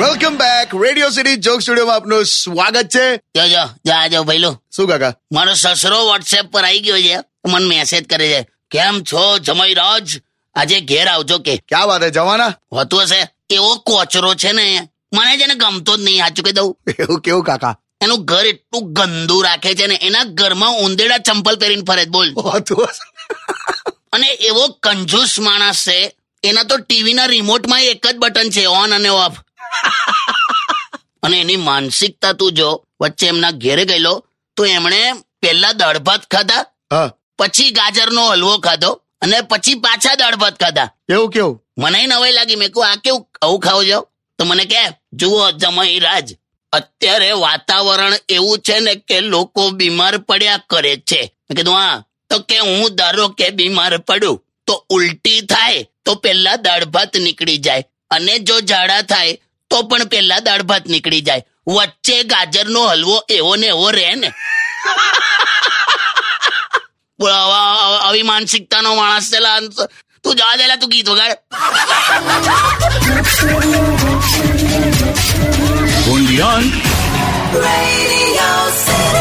Radio city joke સ્ટુડિયોમાં આપનું સ્વાગત છે. જો જો જા જો ભાઈલો. શું કાકા? મારો સસરો વોટ્સએપ પર આવી ગયો છે. મને મેસેજ કરે છે. કેમ છો જમાઈ રાજ આજે ઘેર આવજો કે. ક્યાં વાત હે? જવાના? હોતું હશે. એવો કોચરો છે ને મને જેને ગમતો જ નહીં સાચું કહી દઉં. એવું કેવું કાકા? એનું ઘર એટલું ગંદુ રાખે છે ને એના ઘરમાં ઉંદેડા ચંપલ પહેરીને ફરે બોલ. હોતું અને એવો કંજૂસ માણસ છે. એના તો ટીવીના રિમોટમાં એક જ બટન છે ઓન અને ઓફ અને એની માનસિકતા તું જો વચ્ચે એમના ઘેરે ગયેલો તો એમણે પહેલા દાળ ભાત ખાધા પછી ગાજરનો હલવો ખાધો અને પછી પાછા દાળ ભાત ખાધા. એવું કેવું? મને નવાઈ લાગી. મેં કહું આ કેવું આવું ખાવ છો તો મને કે જુઓ જમાઈ રાજ અત્યારે વાતાવરણ એવું છે ને કે લોકો બીમાર પડ્યા કરે છે. કીધું હા તો કે હું ધારો કે બીમાર પડું તો ઉલટી થાય તો પહેલા દાળ ભાત નીકળી જાય. અને જો ઝાડા થાય તો પણ પેલા દાળ ભાત નીકળી જાય. વચ્ચે ગાજરનો હલવો એવો ને એવો રહે ને. આવા- માનસિકતાનો માણસ છે તું જવા દેલા તું ગીત વગાડ. Radio